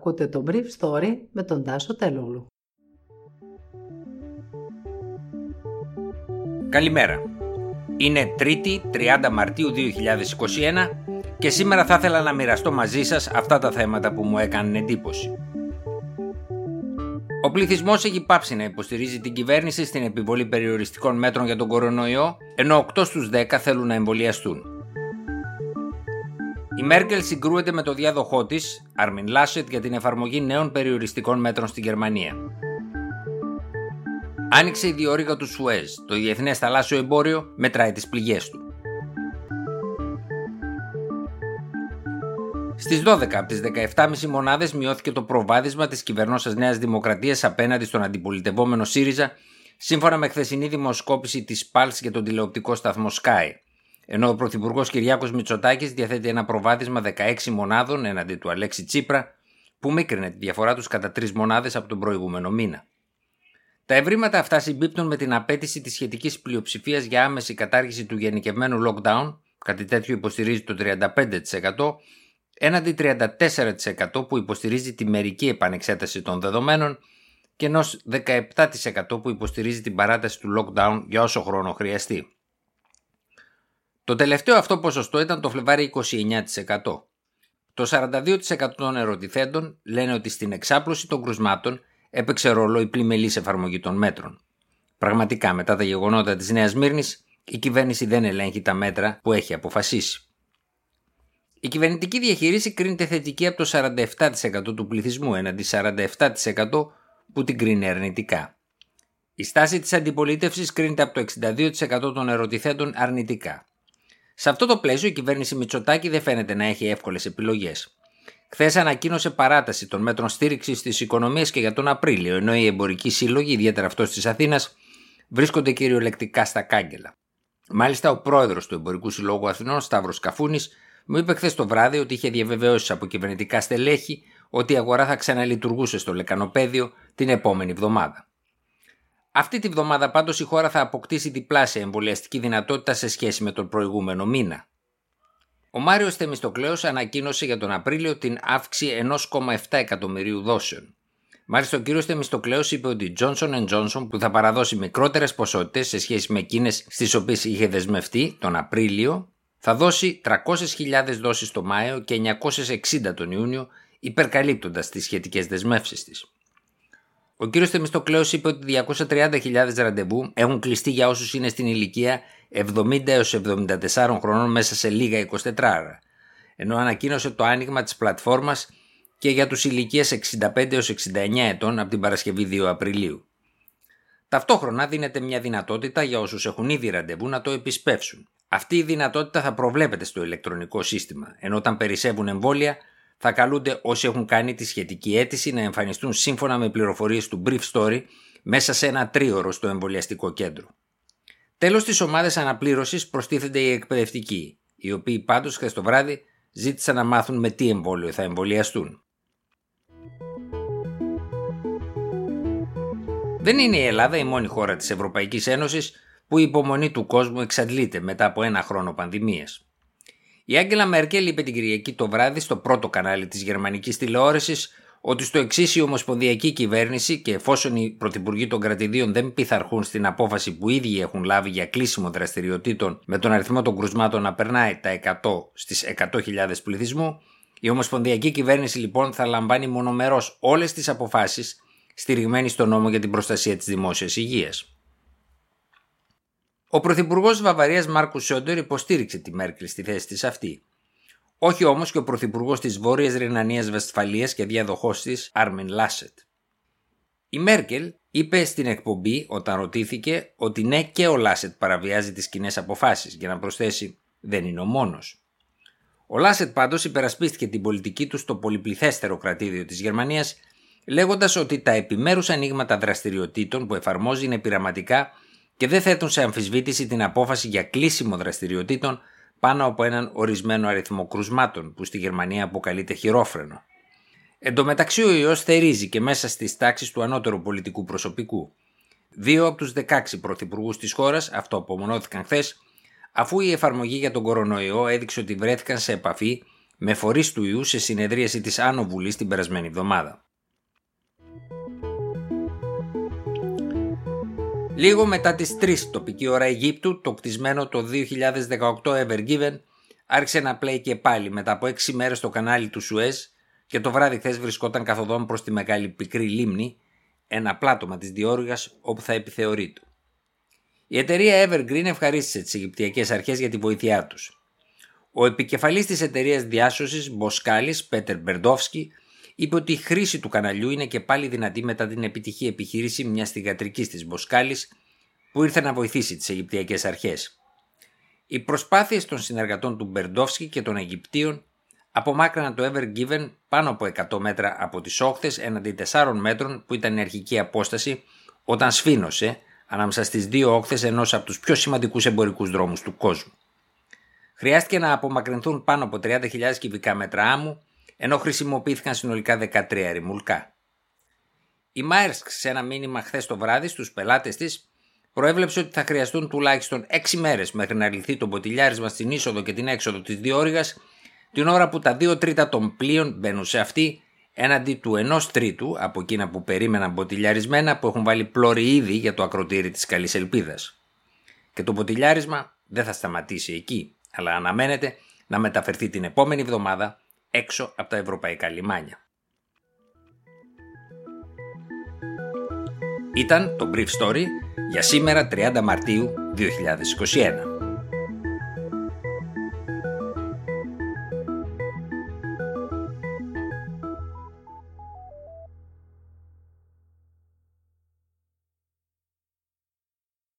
Ακούτε το Brief Story με τον Τάσο Τελούλου. Καλημέρα. Είναι 3η 30 Μαρτίου 2021 και σήμερα θα ήθελα να μοιραστώ μαζί σας αυτά τα θέματα που μου έκαναν εντύπωση. Ο πληθυσμός έχει πάψει να υποστηρίζει την κυβέρνηση στην επιβολή περιοριστικών μέτρων για τον κορονοϊό, ενώ 8 στους 10 θέλουν να εμβολιαστούν. Η Μέρκελ συγκρούεται με το διάδοχό της, Άρμιν Λάσετ, για την εφαρμογή νέων περιοριστικών μέτρων στην Γερμανία. Άνοιξε η διόρυγα του Σουέζ. Το διεθνές θαλάσσιο εμπόριο μετράει τις πληγές του. Στις 12 από τις 17,5 μονάδες μειώθηκε το προβάδισμα της κυβερνόσα Νέας Δημοκρατίας απέναντι στον αντιπολιτευόμενο ΣΥΡΙΖΑ, σύμφωνα με χθεσινή δημοσκόπηση της ΠΑΛΣ για τον τηλεοπτικό σταθμό Sky. Ενώ ο Πρωθυπουργός Κυριάκος Μητσοτάκης διαθέτει ένα προβάδισμα 16 μονάδων έναντι του Αλέξη Τσίπρα, που μίκρινε τη διαφορά τους κατά τρεις μονάδες από τον προηγούμενο μήνα. Τα ευρήματα αυτά συμπίπτουν με την απέτηση της σχετικής πλειοψηφίας για άμεση κατάργηση του γενικευμένου lockdown, κάτι τέτοιο υποστηρίζει το 35%, έναντι 34% που υποστηρίζει τη μερική επανεξέταση των δεδομένων και ενός 17% που υποστηρίζει την παράταση του lockdown για όσο χρόνο χρειαστεί. Το τελευταίο αυτό ποσοστό ήταν το Φλεβάρι 29%. Το 42% των ερωτηθέντων λένε ότι στην εξάπλωση των κρουσμάτων έπαιξε ρόλο η πλημελής εφαρμογή των μέτρων. Πραγματικά μετά τα γεγονότα της Νέας Μύρνης η κυβέρνηση δεν ελέγχει τα μέτρα που έχει αποφασίσει. Η κυβερνητική διαχείριση κρίνεται θετική από το 47% του πληθυσμού έναντι 47% που την κρίνει αρνητικά. Η στάση της αντιπολίτευσης κρίνεται από το 62% των ερωτηθέντων αρνητικά. Σε αυτό το πλαίσιο η κυβέρνηση Μητσοτάκη δεν φαίνεται να έχει εύκολες επιλογές. Χθες ανακοίνωσε παράταση των μέτρων στήριξης της οικονομίας και για τον Απρίλιο, ενώ οι εμπορικοί σύλλογοι, ιδιαίτερα αυτός της Αθήνας, βρίσκονται κυριολεκτικά στα κάγκελα. Μάλιστα, ο πρόεδρος του Εμπορικού Συλλόγου Αθηνών, Σταύρος Καφούνης, μου είπε χθες το βράδυ ότι είχε διαβεβαιώσεις από κυβερνητικά στελέχη ότι η αγορά θα ξαναλειτουργούσε στο λεκανοπέδιο την επόμενη εβδομάδα. Αυτή τη βδομάδα πάντως η χώρα θα αποκτήσει διπλάσια εμβολιαστική δυνατότητα σε σχέση με τον προηγούμενο μήνα. Ο Μάριος Θεμιστοκλέος ανακοίνωσε για τον Απρίλιο την αύξηση 1,7 εκατομμυρίου δόσεων. Μάλιστα, ο κύριος Θεμιστοκλέος είπε ότι η Johnson Johnson, που θα παραδώσει μικρότερες ποσότητες σε σχέση με εκείνες στις οποίες είχε δεσμευτεί τον Απρίλιο, θα δώσει 300.000 δόσεις το Μάιο και 960 τον Ιούνιο, υπερκαλύπτοντας τις σχετικές δεσμεύσεις της. Ο κ. Θεμιστοκλέος είπε ότι 230.000 ραντεβού έχουν κλειστεί για όσους είναι στην ηλικία 70 έως 74 χρονών μέσα σε λίγα 24 ώρα, ενώ ανακοίνωσε το άνοιγμα της πλατφόρμας και για τους ηλικίες 65 έως 69 ετών από την Παρασκευή 2 Απριλίου. Ταυτόχρονα δίνεται μια δυνατότητα για όσους έχουν ήδη ραντεβού να το επισπεύσουν. Αυτή η δυνατότητα θα προβλέπεται στο ηλεκτρονικό σύστημα, ενώ όταν περισσεύουν εμβόλια θα καλούνται όσοι έχουν κάνει τη σχετική αίτηση να εμφανιστούν σύμφωνα με πληροφορίες του Brief Story μέσα σε ένα τρίωρο στο εμβολιαστικό κέντρο. Τέλος της ομάδας αναπλήρωσης προστίθενται οι εκπαιδευτικοί, οι οποίοι πάντως χθες το βράδυ ζήτησαν να μάθουν με τι εμβόλιο θα εμβολιαστούν. Δεν είναι η Ελλάδα η μόνη χώρα της Ευρωπαϊκής Ένωσης που η υπομονή του κόσμου εξαντλείται μετά από ένα χρόνο πανδημίας. Η Άγγελα Μέρκελ είπε την Κυριακή το βράδυ στο πρώτο κανάλι της γερμανικής τηλεόρασης ότι στο εξής η Ομοσπονδιακή Κυβέρνηση και εφόσον οι πρωθυπουργοί των κρατηδίων δεν πειθαρχούν στην απόφαση που ήδη έχουν λάβει για κλείσιμο δραστηριοτήτων με τον αριθμό των κρουσμάτων να περνάει τα 100 στις 100.000 πληθυσμού, η Ομοσπονδιακή Κυβέρνηση λοιπόν θα λαμβάνει μονομερός όλες τις αποφάσεις στηριγμένη στο νόμο για την προστασία της δημόσιας υγείας. Ο Πρωθυπουργός της Βαβαρίας Μάρκου Σόντερ υποστήριξε τη Μέρκελ στη θέση της αυτή. Όχι όμως και ο Πρωθυπουργός της Βόρειας Ρινανίας Βεσφαλίας και διαδοχός της Άρμιν Λάσετ. Η Μέρκελ είπε στην εκπομπή όταν ρωτήθηκε ότι ναι και ο Λάσετ παραβιάζει τις κοινές αποφάσεις για να προσθέσει δεν είναι ο μόνος. Ο Λάσετ πάντως υπερασπίστηκε την πολιτική του στο πολυπληθέστερο κρατήδιο της Γερμανίας, λέγοντας ότι τα επιμέρους ανοίγματα δραστηριοτήτων που εφαρμόζει είναι πειραματικά και δεν θέτουν σε αμφισβήτηση την απόφαση για κλείσιμο δραστηριοτήτων πάνω από έναν ορισμένο αριθμό κρουσμάτων που στη Γερμανία αποκαλείται χειρόφρενο. Εν τω μεταξύ ο ιός θερίζει και μέσα στις τάξεις του ανώτερου πολιτικού προσωπικού. Δύο από τους 16 πρωθυπουργούς της χώρας αυτό απομονώθηκαν χθες, αφού η εφαρμογή για τον κορονοϊό έδειξε ότι βρέθηκαν σε επαφή με φορείς του ιού σε συνεδρίαση της Άνω Βουλής την περασμένη εβδομάδα. Λίγο μετά τις 3 τοπική ώρα Αιγύπτου, το κτισμένο το 2018 Ever Given άρχισε να πλέει και πάλι μετά από 6 μέρες στο κανάλι του Σουέζ και το βράδυ χθες βρισκόταν καθοδόν προς τη μεγάλη πικρή λίμνη, ένα πλάτωμα της διόρυγας όπου θα επιθεωρείται. Η εταιρεία Evergreen ευχαρίστησε τις Αιγυπτιακές αρχές για τη βοήθειά τους. Ο επικεφαλής της εταιρείας διάσωσης Μποσκάλης, Πέτερ Μπερντόφσκι, είπε ότι η χρήση του καναλιού είναι και πάλι δυνατή μετά την επιτυχή επιχείρηση μιας θηγατρικής της Μποσκάλης που ήρθε να βοηθήσει τις Αιγυπτιακές αρχές. Οι προσπάθειες των συνεργατών του Μπερντόφσκι και των Αιγυπτίων απομάκρυναν το Ever Given πάνω από 100 μέτρα από τις όχθες έναντι 4 μέτρων που ήταν η αρχική απόσταση όταν σφήνωσε ανάμεσα στις δύο όχθες ενός από τους πιο σημαντικούς εμπορικούς δρόμους του κόσμου. Χρειάστηκε να απομακρυνθούν πάνω από 30.000 κυβικά μέτρα άμμου ενώ χρησιμοποιήθηκαν συνολικά 13 ρημουλκά. Η Μάερσκ σε ένα μήνυμα χθες το βράδυ στους πελάτες της προέβλεψε ότι θα χρειαστούν τουλάχιστον 6 μέρες μέχρι να λυθεί το μποτιλιάρισμα στην είσοδο και την έξοδο της διόρυγας την ώρα που τα 2 τρίτα των πλοίων μπαίνουν σε αυτή έναντι του 1 τρίτου από εκείνα που περίμεναν μποτιλιαρισμένα που έχουν βάλει πλώρη ήδη για το ακροτήρι της καλής ελπίδας. Και το μποτιλιάρισμα δεν θα σταματήσει εκεί, αλλά αναμένεται να μεταφερθεί την επόμενη εβδομάδα έξω από τα ευρωπαϊκά λιμάνια. Ήταν το Brief Story για σήμερα 30 Μαρτίου 2021.